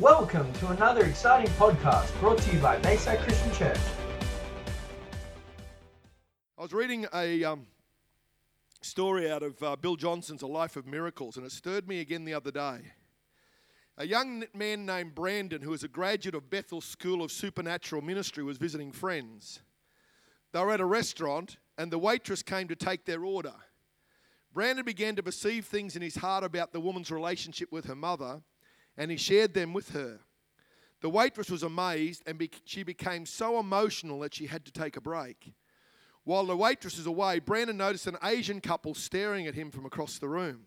Welcome to another exciting podcast brought to you by Bayside Christian Church. I was reading a um, story out of uh, Bill Johnson's A Life of Miracles, and it stirred me again the other day. A young man named Brandon, who is a graduate of Bethel School of Supernatural Ministry, was visiting friends. They were at a restaurant, and the waitress came to take their order. Brandon began to perceive things in his heart about the woman's relationship with her mother and he shared them with her. The waitress was amazed and be- she became so emotional that she had to take a break. While the waitress was away, Brandon noticed an Asian couple staring at him from across the room.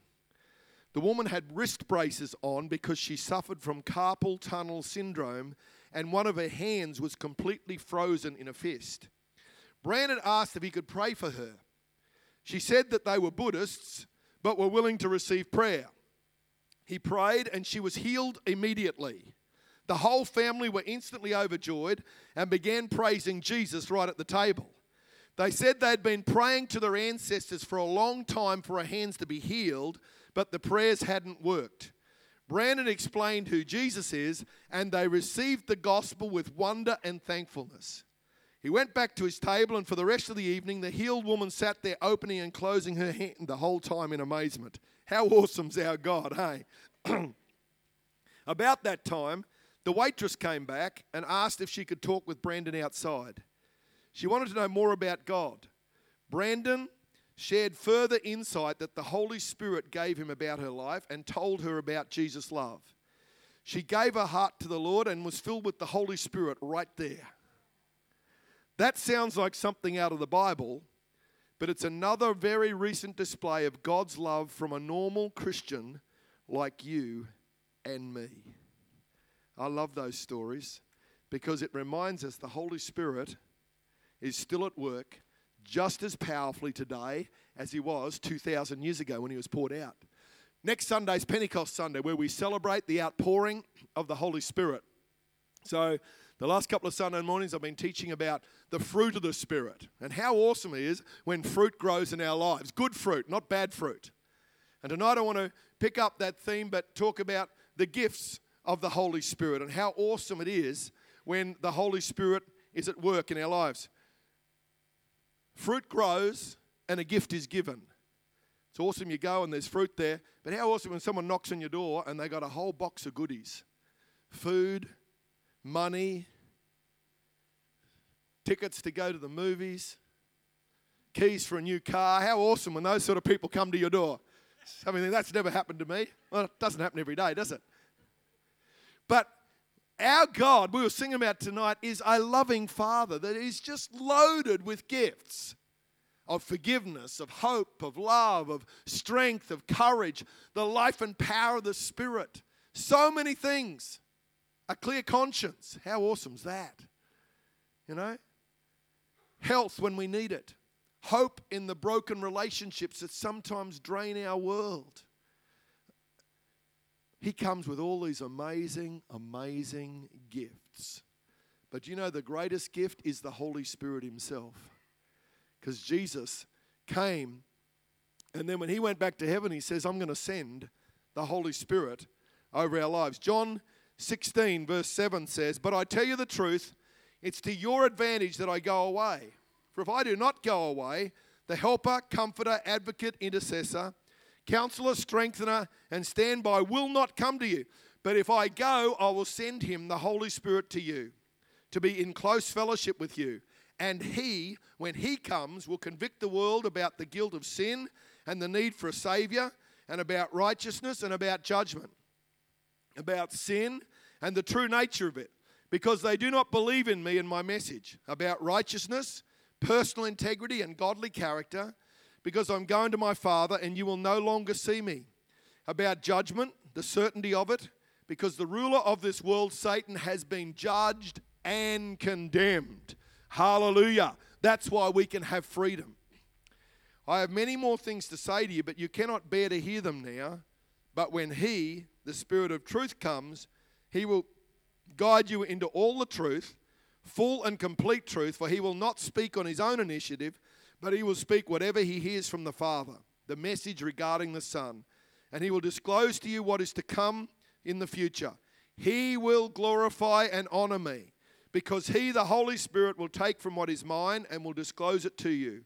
The woman had wrist braces on because she suffered from carpal tunnel syndrome and one of her hands was completely frozen in a fist. Brandon asked if he could pray for her. She said that they were Buddhists but were willing to receive prayer. He prayed, and she was healed immediately. The whole family were instantly overjoyed and began praising Jesus right at the table. They said they'd been praying to their ancestors for a long time for her hands to be healed, but the prayers hadn't worked. Brandon explained who Jesus is, and they received the gospel with wonder and thankfulness. He went back to his table, and for the rest of the evening, the healed woman sat there opening and closing her hand the whole time in amazement. How awesome's our God, hey? About that time, the waitress came back and asked if she could talk with Brandon outside. She wanted to know more about God. Brandon shared further insight that the Holy Spirit gave him about her life and told her about Jesus' love. She gave her heart to the Lord and was filled with the Holy Spirit right there. That sounds like something out of the Bible, but it's another very recent display of God's love from a normal Christian like you and me. I love those stories because it reminds us the Holy Spirit is still at work just as powerfully today as he was 2,000 years ago when he was poured out. Next Sunday is Pentecost Sunday, where we celebrate the outpouring of the Holy Spirit. So, the last couple of Sunday mornings, I've been teaching about the fruit of the Spirit and how awesome it is when fruit grows in our lives. Good fruit, not bad fruit. And tonight, I want to pick up that theme but talk about the gifts of the Holy Spirit and how awesome it is when the Holy Spirit is at work in our lives. Fruit grows and a gift is given. It's awesome you go and there's fruit there, but how awesome when someone knocks on your door and they got a whole box of goodies food, money, tickets to go to the movies, keys for a new car. How awesome when those sort of people come to your door. I mean, that's never happened to me. Well, it doesn't happen every day, does it? But our God, we were singing about tonight, is a loving Father that is just loaded with gifts of forgiveness, of hope, of love, of strength, of courage, the life and power of the Spirit. So many things. A clear conscience. How awesome is that? You know? Health when we need it. Hope in the broken relationships that sometimes drain our world. He comes with all these amazing, amazing gifts. But you know, the greatest gift is the Holy Spirit Himself. Because Jesus came, and then when He went back to heaven, He says, I'm going to send the Holy Spirit over our lives. John 16, verse 7 says, But I tell you the truth, it's to your advantage that I go away. For if I do not go away, the helper, comforter, advocate, intercessor, counselor, strengthener, and standby will not come to you. But if I go, I will send him, the Holy Spirit, to you, to be in close fellowship with you. And he, when he comes, will convict the world about the guilt of sin and the need for a Savior, and about righteousness and about judgment, about sin and the true nature of it, because they do not believe in me and my message, about righteousness personal integrity and godly character, because I'm going to my Father and you will no longer see me. About judgment, the certainty of it, because the ruler of this world, Satan, has been judged and condemned. Hallelujah. That's why we can have freedom. I have many more things to say to you, but you cannot bear to hear them now. But when He, the Spirit of truth, comes, He will guide you into all the truth full and complete truth, for he will not speak on his own initiative, but he will speak whatever he hears from the Father, the message regarding the Son. And he will disclose to you what is to come in the future. He will glorify and honor me, because He, the Holy Spirit, will take from what is mine and will disclose it to you.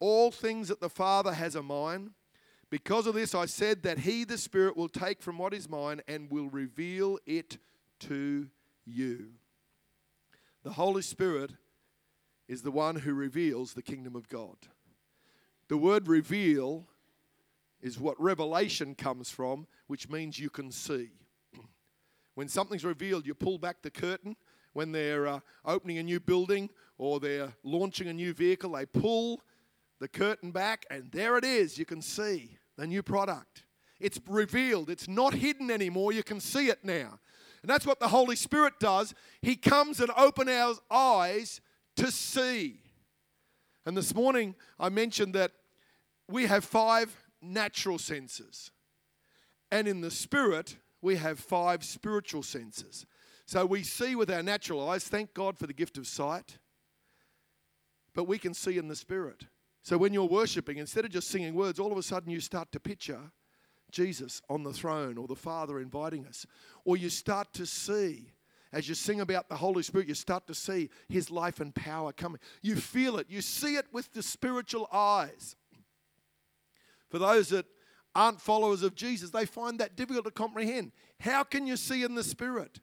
All things that the Father has are mine. Because of this, I said that He, the Spirit, will take from what is mine and will reveal it to you. The Holy Spirit is the one who reveals the kingdom of God. The word reveal is what revelation comes from, which means you can see. When something's revealed, you pull back the curtain. When they're uh, opening a new building or they're launching a new vehicle, they pull the curtain back, and there it is. You can see the new product. It's revealed, it's not hidden anymore. You can see it now. And that's what the Holy Spirit does. He comes and opens our eyes to see. And this morning I mentioned that we have five natural senses. And in the spirit, we have five spiritual senses. So we see with our natural eyes, thank God for the gift of sight, but we can see in the spirit. So when you're worshiping, instead of just singing words, all of a sudden you start to picture Jesus on the throne or the Father inviting us. Or you start to see, as you sing about the Holy Spirit, you start to see His life and power coming. You feel it, you see it with the spiritual eyes. For those that aren't followers of Jesus, they find that difficult to comprehend. How can you see in the Spirit?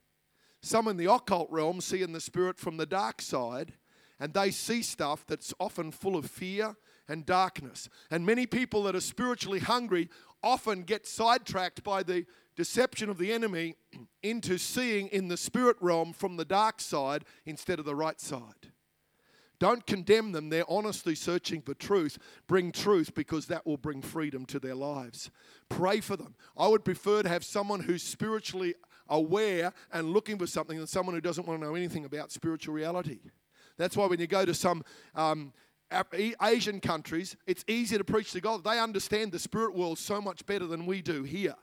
Some in the occult realm see in the Spirit from the dark side, and they see stuff that's often full of fear and darkness. And many people that are spiritually hungry often get sidetracked by the deception of the enemy into seeing in the spirit realm from the dark side instead of the right side. Don't condemn them. They're honestly searching for truth. Bring truth because that will bring freedom to their lives. Pray for them. I would prefer to have someone who's spiritually aware and looking for something than someone who doesn't want to know anything about spiritual reality. That's why when you go to some um, Asian countries, it's easier to preach to God. They understand the spirit world so much better than we do here.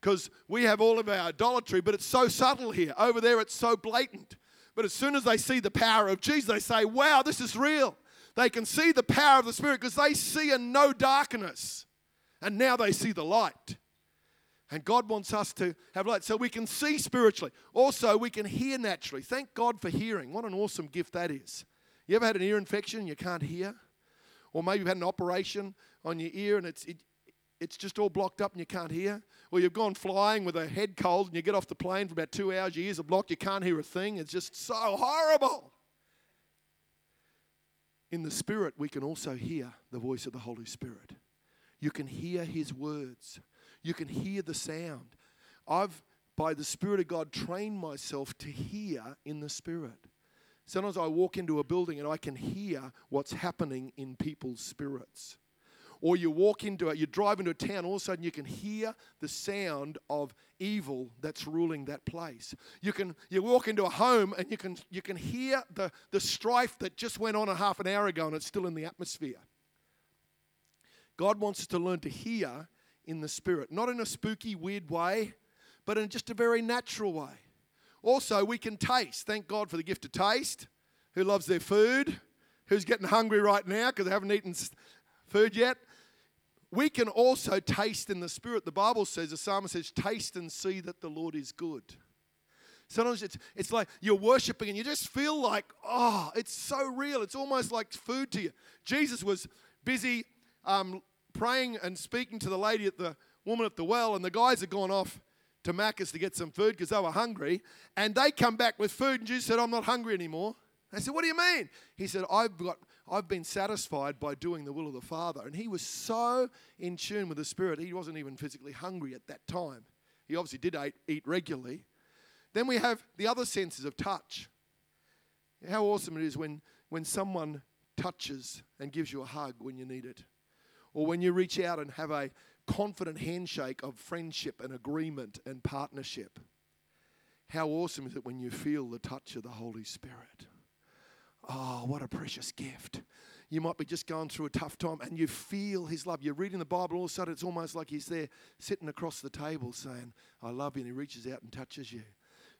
Because we have all of our idolatry, but it's so subtle here. Over there, it's so blatant. But as soon as they see the power of Jesus, they say, wow, this is real. They can see the power of the Spirit because they see in no darkness. And now they see the light. And God wants us to have light so we can see spiritually. Also, we can hear naturally. Thank God for hearing. What an awesome gift that is. You ever had an ear infection you can't hear? Or maybe you've had an operation on your ear and it's, it, it's just all blocked up and you can't hear? Or you've gone flying with a head cold and you get off the plane for about two hours, your ears are blocked, you can't hear a thing. It's just so horrible. In the Spirit, we can also hear the voice of the Holy Spirit. You can hear His words, you can hear the sound. I've, by the Spirit of God, trained myself to hear in the Spirit. Sometimes I walk into a building and I can hear what's happening in people's spirits. Or you walk into it, you drive into a town, all of a sudden you can hear the sound of evil that's ruling that place. You can you walk into a home and you can you can hear the, the strife that just went on a half an hour ago and it's still in the atmosphere. God wants us to learn to hear in the spirit, not in a spooky, weird way, but in just a very natural way. Also, we can taste. Thank God for the gift of taste. Who loves their food? Who's getting hungry right now because they haven't eaten food yet? We can also taste in the Spirit. The Bible says, the psalmist says, taste and see that the Lord is good. Sometimes it's, it's like you're worshiping and you just feel like, oh, it's so real. It's almost like food to you. Jesus was busy um, praying and speaking to the lady at the woman at the well, and the guys had gone off to Macca's to get some food because they were hungry. And they come back with food, and Jesus said, I'm not hungry anymore. They said, What do you mean? He said, I've got I've been satisfied by doing the will of the Father. And he was so in tune with the Spirit, he wasn't even physically hungry at that time. He obviously did eat, eat regularly. Then we have the other senses of touch. How awesome it is when, when someone touches and gives you a hug when you need it. Or when you reach out and have a confident handshake of friendship and agreement and partnership. How awesome is it when you feel the touch of the Holy Spirit? Oh, what a precious gift. You might be just going through a tough time and you feel His love. You're reading the Bible, all of a sudden it's almost like He's there sitting across the table saying, I love you. And He reaches out and touches you.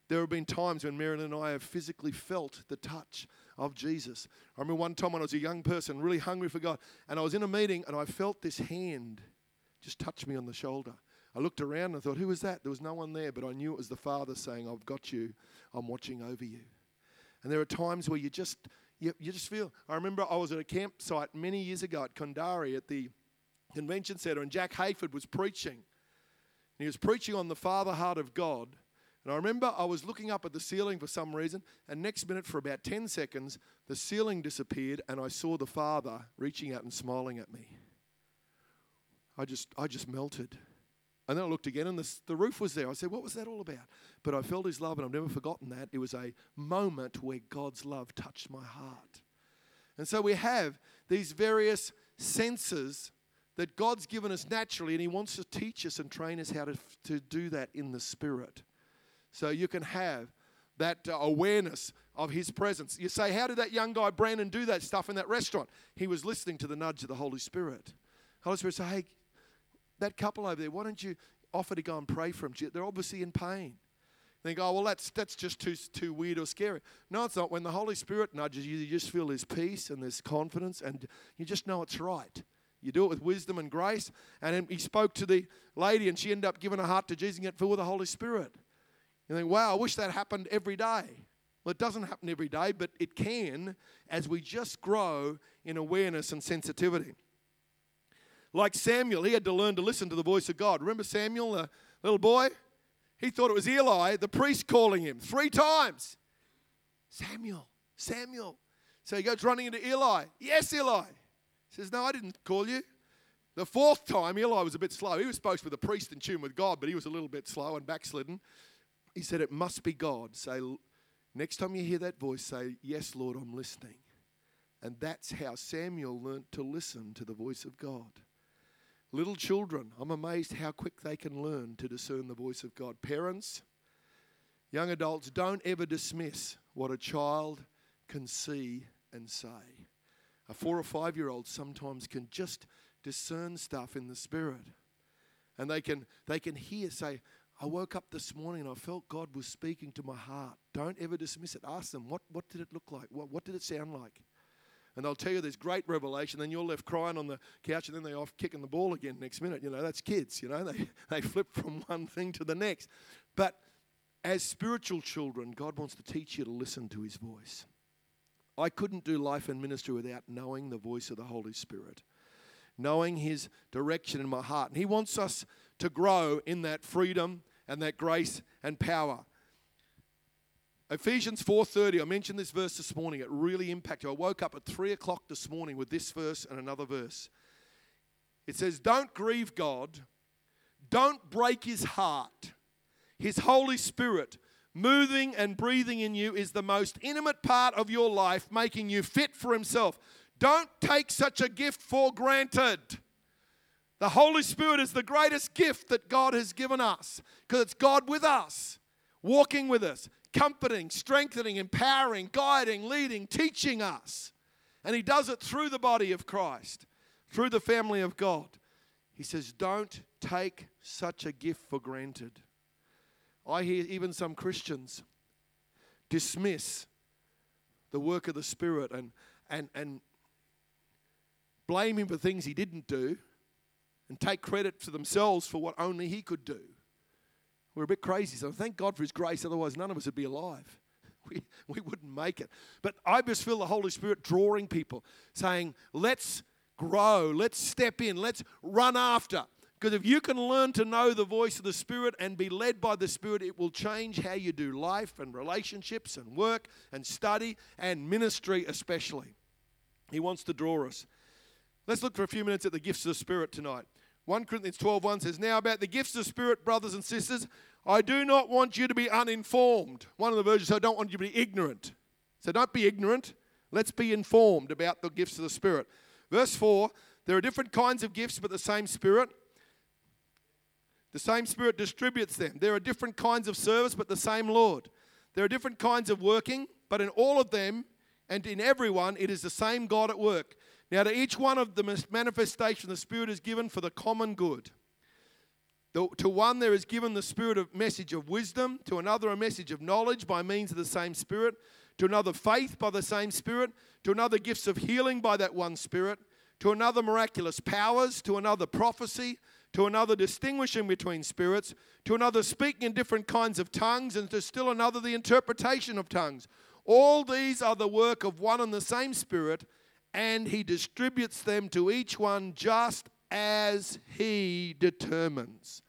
There have been times when Marilyn and I have physically felt the touch of Jesus. I remember one time when I was a young person, really hungry for God, and I was in a meeting and I felt this hand just touched me on the shoulder. I looked around and I thought, who was that? There was no one there, but I knew it was the Father saying, I've got you, I'm watching over you. And there are times where you just, you, you just feel. I remember I was at a campsite many years ago at Kundari at the convention center, and Jack Hayford was preaching. And He was preaching on the Father heart of God. And I remember I was looking up at the ceiling for some reason, and next minute, for about 10 seconds, the ceiling disappeared, and I saw the Father reaching out and smiling at me. I just, I just melted. And then I looked again, and the, the roof was there. I said, What was that all about? But I felt his love, and I've never forgotten that. It was a moment where God's love touched my heart. And so we have these various senses that God's given us naturally, and He wants to teach us and train us how to, to do that in the Spirit. So you can have that uh, awareness of His presence. You say, How did that young guy, Brandon, do that stuff in that restaurant? He was listening to the nudge of the Holy Spirit. Holy Spirit say, Hey, that couple over there, why don't you offer to go and pray for them? They're obviously in pain. They go, oh, well, that's, that's just too, too weird or scary. No, it's not. When the Holy Spirit nudges you, you just feel His peace and His confidence, and you just know it's right. You do it with wisdom and grace. And he spoke to the lady, and she ended up giving her heart to Jesus and get filled with the Holy Spirit. You think, wow, I wish that happened every day. Well, it doesn't happen every day, but it can as we just grow in awareness and sensitivity. Like Samuel, he had to learn to listen to the voice of God. Remember Samuel, the little boy? He thought it was Eli, the priest, calling him three times. Samuel, Samuel. So he goes running into Eli. Yes, Eli. He says, No, I didn't call you. The fourth time, Eli was a bit slow. He was supposed to be the priest in tune with God, but he was a little bit slow and backslidden. He said, It must be God. Say, next time you hear that voice, say, Yes, Lord, I'm listening. And that's how Samuel learnt to listen to the voice of God. Little children, I'm amazed how quick they can learn to discern the voice of God. Parents, young adults, don't ever dismiss what a child can see and say. A four or five year old sometimes can just discern stuff in the spirit. And they can, they can hear, say, I woke up this morning and I felt God was speaking to my heart. Don't ever dismiss it. Ask them, what, what did it look like? What, what did it sound like? And they'll tell you there's great revelation, then you're left crying on the couch, and then they're off kicking the ball again next minute. You know, that's kids, you know, they, they flip from one thing to the next. But as spiritual children, God wants to teach you to listen to his voice. I couldn't do life and ministry without knowing the voice of the Holy Spirit, knowing His direction in my heart. And He wants us to grow in that freedom and that grace and power. Ephesians 4:30. I mentioned this verse this morning. It really impacted. I woke up at three o'clock this morning with this verse and another verse. It says, "Don't grieve God. Don't break His heart. His Holy Spirit." moving and breathing in you is the most intimate part of your life, making you fit for Himself. Don't take such a gift for granted. The Holy Spirit is the greatest gift that God has given us because it's God with us, walking with us, comforting, strengthening, empowering, guiding, leading, teaching us. And He does it through the body of Christ, through the family of God. He says, Don't take such a gift for granted. I hear even some Christians dismiss the work of the Spirit and, and, and blame Him for things He didn't do and take credit for themselves for what only He could do. We're a bit crazy, so thank God for His grace, otherwise, none of us would be alive. We, we wouldn't make it. But I just feel the Holy Spirit drawing people, saying, let's grow, let's step in, let's run after. Because if you can learn to know the voice of the Spirit and be led by the Spirit, it will change how you do life and relationships and work and study and ministry, especially. He wants to draw us. Let's look for a few minutes at the gifts of the Spirit tonight. 1 Corinthians 12 1 says, Now about the gifts of Spirit, brothers and sisters, I do not want you to be uninformed. One of the versions I don't want you to be ignorant. So don't be ignorant. Let's be informed about the gifts of the Spirit. Verse 4 There are different kinds of gifts, but the same Spirit. The same Spirit distributes them. There are different kinds of service, but the same Lord. There are different kinds of working, but in all of them and in everyone, it is the same God at work. Now, to each one of the manifestation, the Spirit is given for the common good. To one, there is given the Spirit of message of wisdom, to another, a message of knowledge by means of the same Spirit, to another, faith by the same Spirit, to another, gifts of healing by that one Spirit, to another, miraculous powers, to another, prophecy to another distinguishing between spirits, to another speaking in different kinds of tongues, and to still another the interpretation of tongues. All these are the work of one and the same Spirit, and He distributes them to each one just as He determines.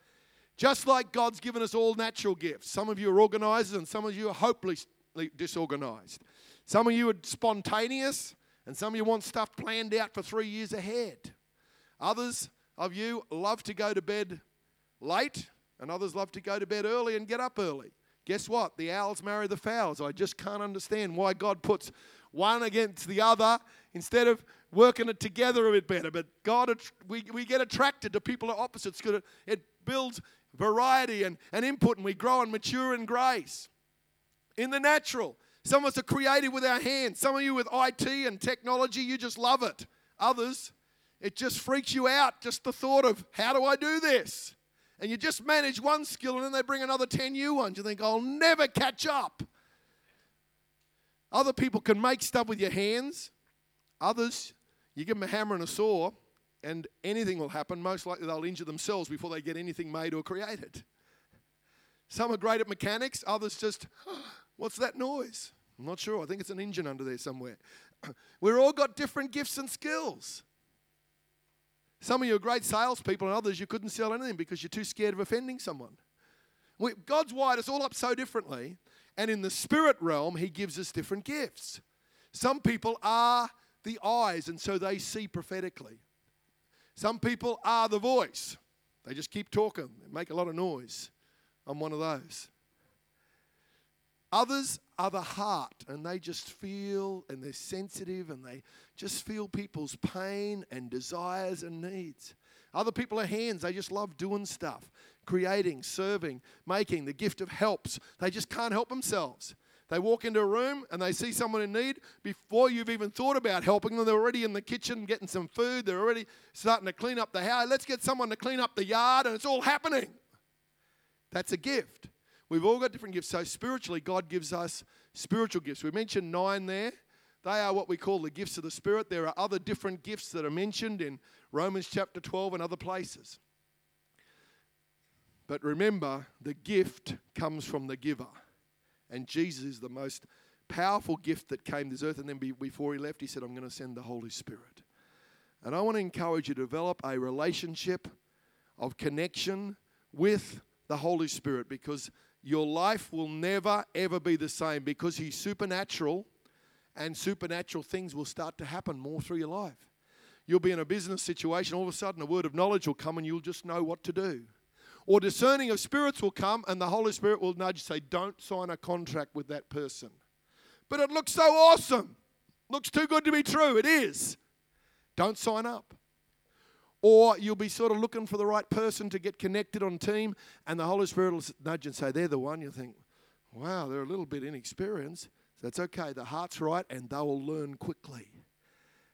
Just like God's given us all natural gifts. Some of you are organizers, and some of you are hopelessly disorganized. Some of you are spontaneous, and some of you want stuff planned out for three years ahead. Others of you love to go to bed late, and others love to go to bed early and get up early. Guess what? The owls marry the fowls. I just can't understand why God puts one against the other instead of working it together a bit better. But God, we, we get attracted to people of opposites because it, it builds variety and, and input, and we grow and mature in grace. In the natural, some of us are creative with our hands. Some of you with IT and technology, you just love it. Others, it just freaks you out, just the thought of, how do I do this? And you just manage one skill and then they bring another 10 new ones. You think, I'll never catch up. Other people can make stuff with your hands. Others, you give them a hammer and a saw, and anything will happen. Most likely they'll injure themselves before they get anything made or created. Some are great at mechanics, others just, what's that noise? I'm not sure. I think it's an engine under there somewhere. We've all got different gifts and skills. Some of you are great salespeople, and others you couldn't sell anything because you're too scared of offending someone. We, God's wired us all up so differently, and in the spirit realm, He gives us different gifts. Some people are the eyes, and so they see prophetically. Some people are the voice. They just keep talking, they make a lot of noise. I'm one of those. Others are the heart, and they just feel and they're sensitive and they just feel people's pain and desires and needs. Other people are hands, they just love doing stuff, creating, serving, making. The gift of helps. They just can't help themselves. They walk into a room and they see someone in need. Before you've even thought about helping them, they're already in the kitchen getting some food. They're already starting to clean up the house. Let's get someone to clean up the yard, and it's all happening. That's a gift. We've all got different gifts. So, spiritually, God gives us spiritual gifts. We mentioned nine there. They are what we call the gifts of the Spirit. There are other different gifts that are mentioned in Romans chapter 12 and other places. But remember, the gift comes from the giver. And Jesus is the most powerful gift that came to this earth. And then before he left, he said, I'm going to send the Holy Spirit. And I want to encourage you to develop a relationship of connection with the Holy Spirit because your life will never, ever be the same because He's supernatural and supernatural things will start to happen more through your life. You'll be in a business situation, all of a sudden a word of knowledge will come and you'll just know what to do. Or discerning of spirits will come and the Holy Spirit will nudge say, Don't sign a contract with that person. But it looks so awesome. Looks too good to be true. It is. Don't sign up. Or you'll be sort of looking for the right person to get connected on team, and the Holy Spirit will nudge and say, They're the one. You think, Wow, they're a little bit inexperienced. That's okay. The heart's right, and they will learn quickly.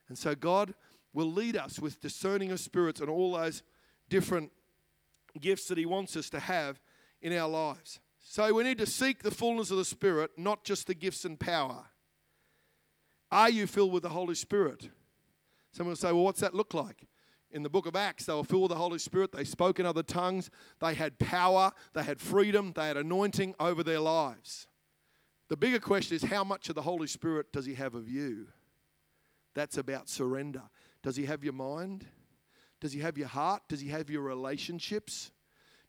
And so God will lead us with discerning of spirits and all those different gifts that He wants us to have in our lives. So we need to seek the fullness of the Spirit, not just the gifts and power. Are you filled with the Holy Spirit? Someone will say, Well, what's that look like? in the book of Acts, they were filled with the Holy Spirit. They spoke in other tongues. They had power. They had freedom. They had anointing over their lives. The bigger question is how much of the Holy Spirit does He have of you? That's about surrender. Does He have your mind? Does He have your heart? Does He have your relationships?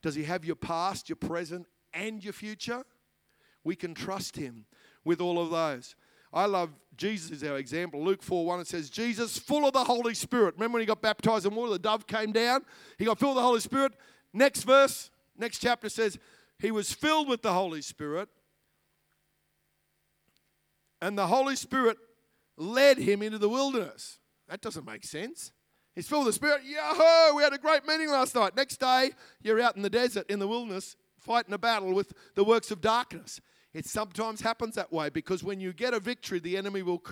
Does He have your past, your present, and your future? We can trust Him with all of those. I love Jesus is our example. Luke 4 1, it says, Jesus, full of the Holy Spirit. Remember when he got baptized in water, the dove came down? He got filled with the Holy Spirit. Next verse, next chapter says, he was filled with the Holy Spirit. And the Holy Spirit led him into the wilderness. That doesn't make sense. He's filled with the Spirit. Yahoo! We had a great meeting last night. Next day, you're out in the desert, in the wilderness, fighting a battle with the works of darkness. It sometimes happens that way because when you get a victory, the enemy will,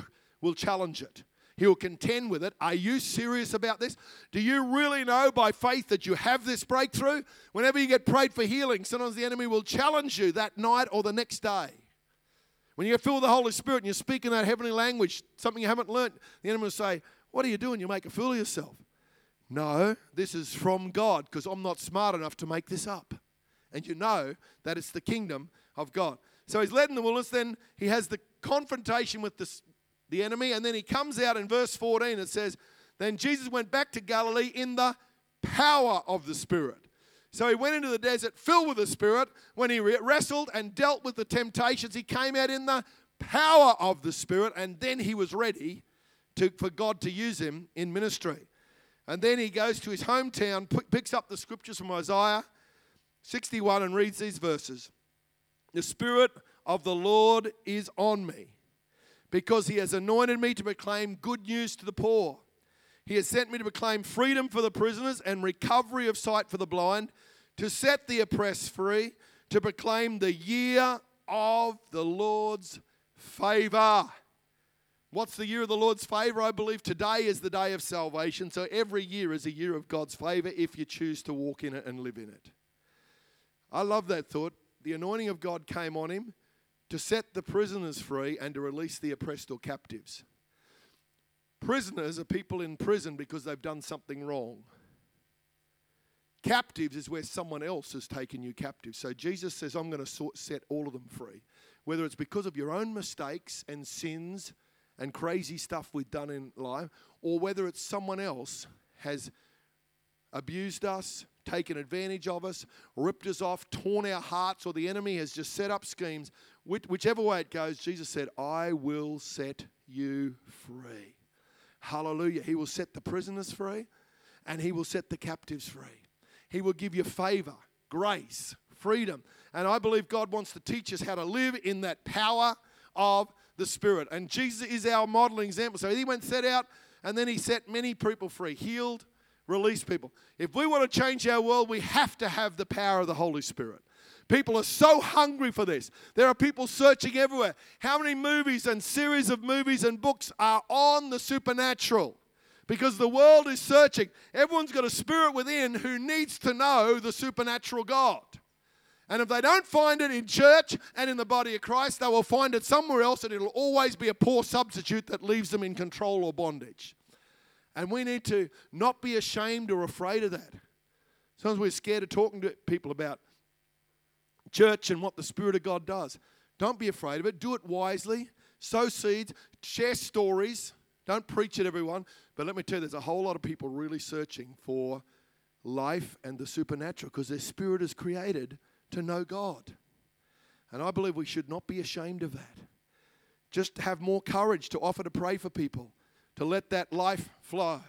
will challenge it. He will contend with it. Are you serious about this? Do you really know by faith that you have this breakthrough? Whenever you get prayed for healing, sometimes the enemy will challenge you that night or the next day. When you get filled with the Holy Spirit and you're speaking that heavenly language, something you haven't learned, the enemy will say, What are you doing? You make a fool of yourself. No, this is from God because I'm not smart enough to make this up. And you know that it's the kingdom of God. So he's led in the wilderness, then he has the confrontation with the, the enemy, and then he comes out in verse 14. It says, Then Jesus went back to Galilee in the power of the Spirit. So he went into the desert filled with the Spirit. When he wrestled and dealt with the temptations, he came out in the power of the Spirit, and then he was ready to, for God to use him in ministry. And then he goes to his hometown, picks up the scriptures from Isaiah 61 and reads these verses. The Spirit of the Lord is on me because he has anointed me to proclaim good news to the poor. He has sent me to proclaim freedom for the prisoners and recovery of sight for the blind, to set the oppressed free, to proclaim the year of the Lord's favor. What's the year of the Lord's favor? I believe today is the day of salvation. So every year is a year of God's favor if you choose to walk in it and live in it. I love that thought. The anointing of God came on him to set the prisoners free and to release the oppressed or captives. Prisoners are people in prison because they've done something wrong. Captives is where someone else has taken you captive. So Jesus says, I'm going to set all of them free. Whether it's because of your own mistakes and sins and crazy stuff we've done in life, or whether it's someone else has abused us, taken advantage of us, ripped us off, torn our hearts, or the enemy has just set up schemes. Whichever way it goes, Jesus said, I will set you free. Hallelujah. He will set the prisoners free and he will set the captives free. He will give you favor, grace, freedom. And I believe God wants to teach us how to live in that power of the Spirit. And Jesus is our modeling example. So he went set out and then he set many people free, healed, released people. If we want to change our world, we have to have the power of the Holy Spirit. People are so hungry for this. There are people searching everywhere. How many movies and series of movies and books are on the supernatural? Because the world is searching. Everyone's got a spirit within who needs to know the supernatural God. And if they don't find it in church and in the body of Christ, they will find it somewhere else, and it'll always be a poor substitute that leaves them in control or bondage. And we need to not be ashamed or afraid of that. Sometimes we're scared of talking to people about church and what the Spirit of God does. Don't be afraid of it. Do it wisely. Sow seeds. Share stories. Don't preach at everyone. But let me tell you, there's a whole lot of people really searching for life and the supernatural because their spirit is created to know God. And I believe we should not be ashamed of that. Just have more courage to offer to pray for people, to let that life flow.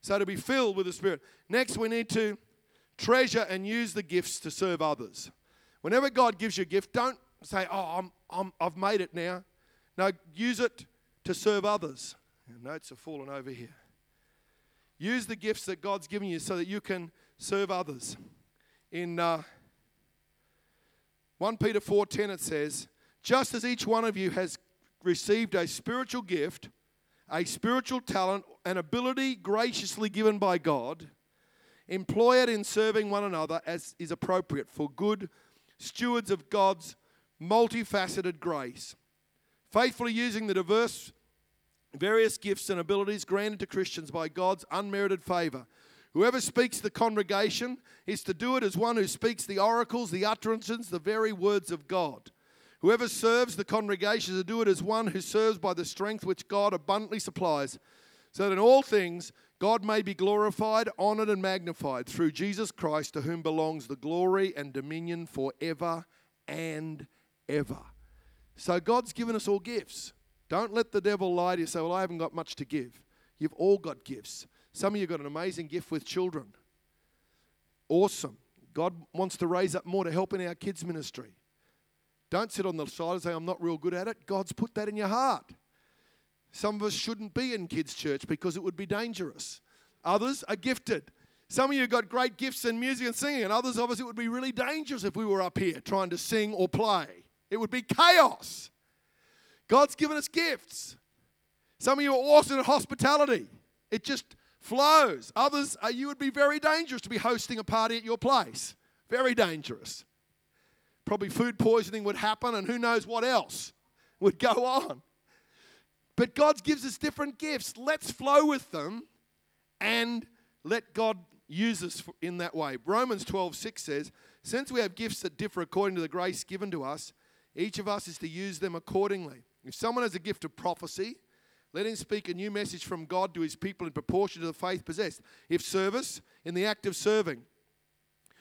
So to be filled with the Spirit. Next, we need to treasure and use the gifts to serve others. Whenever God gives you a gift, don't say, Oh, I'm, I'm, I've made it now. No, use it to serve others. Notes are falling over here. Use the gifts that God's given you so that you can serve others. In uh, 1 Peter 4:10 it says, "Just as each one of you has received a spiritual gift, a spiritual talent, an ability graciously given by God, employ it in serving one another as is appropriate for good stewards of God's multifaceted grace, faithfully using the diverse various gifts and abilities granted to Christians by God's unmerited favor. Whoever speaks the congregation is to do it as one who speaks the oracles, the utterances, the very words of God. Whoever serves the congregation is to do it as one who serves by the strength which God abundantly supplies, so that in all things God may be glorified, honored, and magnified through Jesus Christ, to whom belongs the glory and dominion forever and ever. So God's given us all gifts. Don't let the devil lie to you say, Well, I haven't got much to give. You've all got gifts. Some of you got an amazing gift with children. Awesome. God wants to raise up more to help in our kids' ministry. Don't sit on the side and say, I'm not real good at it. God's put that in your heart. Some of us shouldn't be in kids' church because it would be dangerous. Others are gifted. Some of you got great gifts in music and singing, and others of us, it would be really dangerous if we were up here trying to sing or play. It would be chaos. God's given us gifts. Some of you are awesome at hospitality, it just flows. Others, uh, you would be very dangerous to be hosting a party at your place. Very dangerous. Probably food poisoning would happen, and who knows what else would go on. But God gives us different gifts. Let's flow with them and let God use us in that way. Romans 12, 6 says, Since we have gifts that differ according to the grace given to us, each of us is to use them accordingly. If someone has a gift of prophecy, let him speak a new message from God to his people in proportion to the faith possessed. If service, in the act of serving.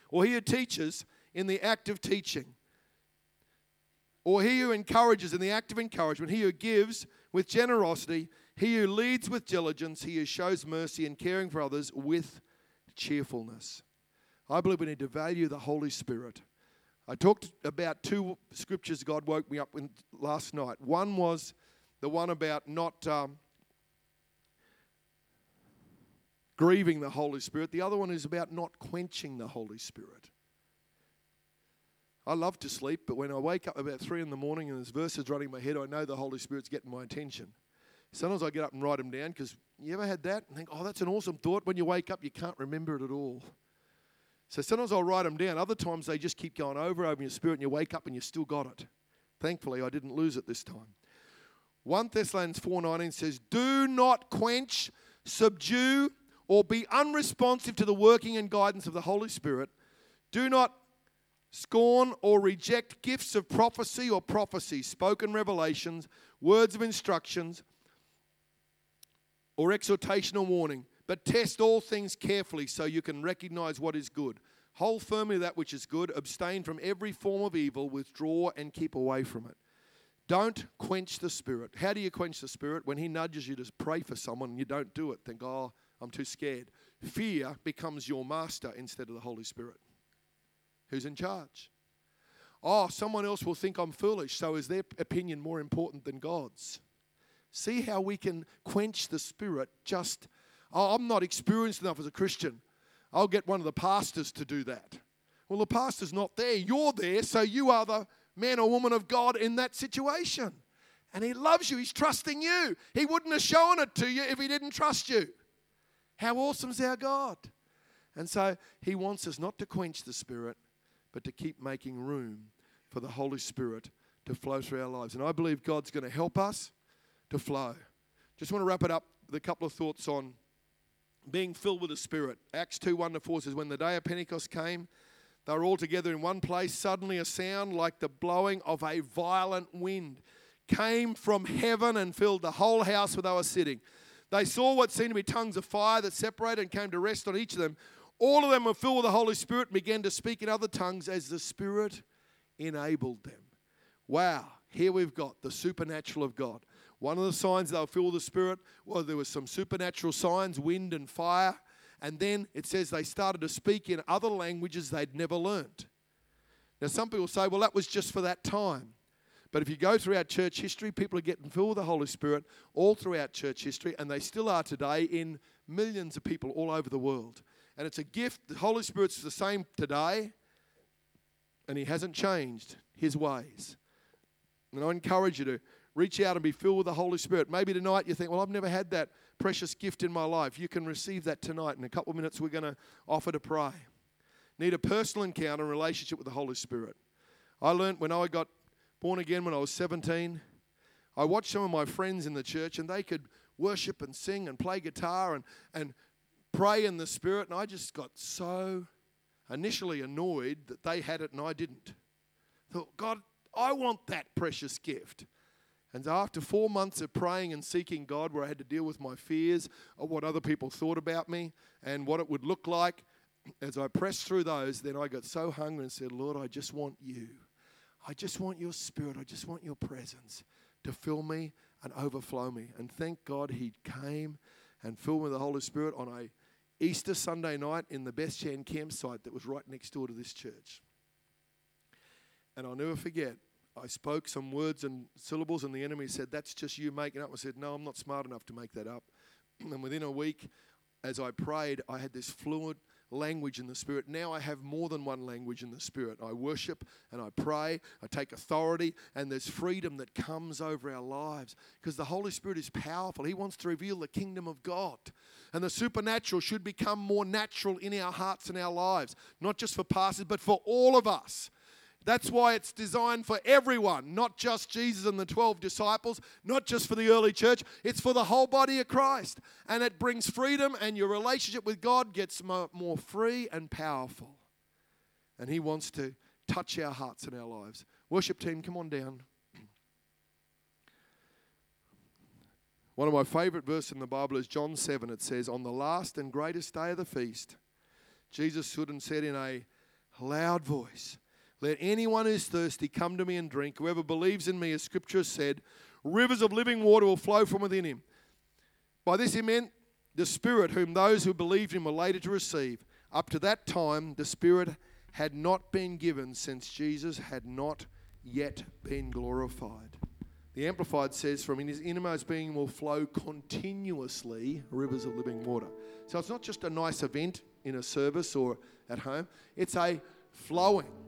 Or he who teaches, in the act of teaching. Or he who encourages, in the act of encouragement. He who gives with generosity. He who leads with diligence. He who shows mercy and caring for others with cheerfulness. I believe we need to value the Holy Spirit. I talked about two scriptures God woke me up with last night. One was the one about not um, grieving the Holy Spirit. The other one is about not quenching the Holy Spirit. I love to sleep, but when I wake up about three in the morning and there's verses running in my head, I know the Holy Spirit's getting my attention. Sometimes I get up and write them down because you ever had that and think, oh, that's an awesome thought. When you wake up, you can't remember it at all. So sometimes I'll write them down. Other times they just keep going over over in your spirit and you wake up and you still got it. Thankfully, I didn't lose it this time. 1 Thessalonians 4:19 says, "Do not quench, subdue, or be unresponsive to the working and guidance of the Holy Spirit. Do not scorn or reject gifts of prophecy or prophecy, spoken revelations, words of instructions, or exhortation or warning, but test all things carefully so you can recognize what is good. Hold firmly that which is good, abstain from every form of evil, withdraw and keep away from it. Don't quench the Spirit. How do you quench the Spirit? When He nudges you to pray for someone and you don't do it, think, oh, I'm too scared. Fear becomes your master instead of the Holy Spirit. Who's in charge? Oh, someone else will think I'm foolish, so is their opinion more important than God's? See how we can quench the Spirit just, oh, I'm not experienced enough as a Christian. I'll get one of the pastors to do that. Well, the pastor's not there. You're there, so you are the man or woman of God in that situation. And he loves you. He's trusting you. He wouldn't have shown it to you if he didn't trust you. How awesome's our God? And so he wants us not to quench the Spirit, but to keep making room for the Holy Spirit to flow through our lives. And I believe God's going to help us to flow. Just want to wrap it up with a couple of thoughts on being filled with the Spirit. Acts 2 1 to 4 says, When the day of Pentecost came, they were all together in one place. Suddenly, a sound like the blowing of a violent wind came from heaven and filled the whole house where they were sitting. They saw what seemed to be tongues of fire that separated and came to rest on each of them. All of them were filled with the Holy Spirit and began to speak in other tongues as the Spirit enabled them. Wow, here we've got the supernatural of God. One of the signs they were filled with the Spirit, well, there was some supernatural signs, wind and fire. And then it says they started to speak in other languages they'd never learnt. Now, some people say, well, that was just for that time. But if you go throughout church history, people are getting filled with the Holy Spirit all throughout church history, and they still are today in millions of people all over the world. And it's a gift. The Holy Spirit's the same today, and He hasn't changed His ways. And I encourage you to reach out and be filled with the Holy Spirit. Maybe tonight you think, well, I've never had that precious gift in my life. You can receive that tonight. In a couple of minutes, we're going to offer to pray. Need a personal encounter and relationship with the Holy Spirit. I learned when I got born again when I was 17, I watched some of my friends in the church and they could worship and sing and play guitar and, and pray in the Spirit. And I just got so initially annoyed that they had it and I didn't. thought, God, I want that precious gift. And after four months of praying and seeking God, where I had to deal with my fears of what other people thought about me and what it would look like, as I pressed through those, then I got so hungry and said, Lord, I just want you. I just want your spirit. I just want your presence to fill me and overflow me. And thank God he came and filled me with the Holy Spirit on a Easter Sunday night in the Bethshan campsite that was right next door to this church. And I'll never forget, I spoke some words and syllables, and the enemy said, That's just you making up. I said, No, I'm not smart enough to make that up. And within a week, as I prayed, I had this fluent language in the Spirit. Now I have more than one language in the Spirit. I worship and I pray, I take authority, and there's freedom that comes over our lives because the Holy Spirit is powerful. He wants to reveal the kingdom of God. And the supernatural should become more natural in our hearts and our lives, not just for pastors, but for all of us. That's why it's designed for everyone, not just Jesus and the 12 disciples, not just for the early church. It's for the whole body of Christ. And it brings freedom, and your relationship with God gets more, free and powerful. And He wants to touch our hearts and our lives. Worship team, come on down. One of my favorite verses in the Bible is John 7. It says, On the last and greatest day of the feast, Jesus stood and said in a loud voice, Let anyone who's thirsty come to me and drink. Whoever believes in me, as scripture said, rivers of living water will flow from within him. By this he meant the Spirit, whom those who believed him were later to receive. Up to that time, the Spirit had not been given since Jesus had not yet been glorified. The Amplified says, From in his innermost being will flow continuously rivers of living water. So it's not just a nice event in a service or at home, it's a flowing.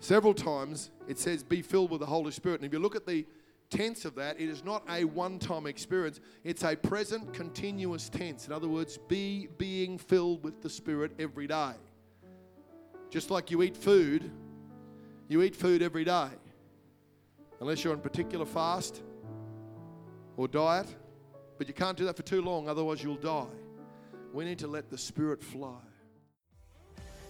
Several times it says, Be filled with the Holy Spirit. And if you look at the tense of that, it is not a one time experience, it's a present continuous tense. In other words, be being filled with the Spirit every day. Just like you eat food, you eat food every day unless you're on particular fast or diet. But you can't do that for too long, otherwise, you'll die. We need to let the Spirit flow.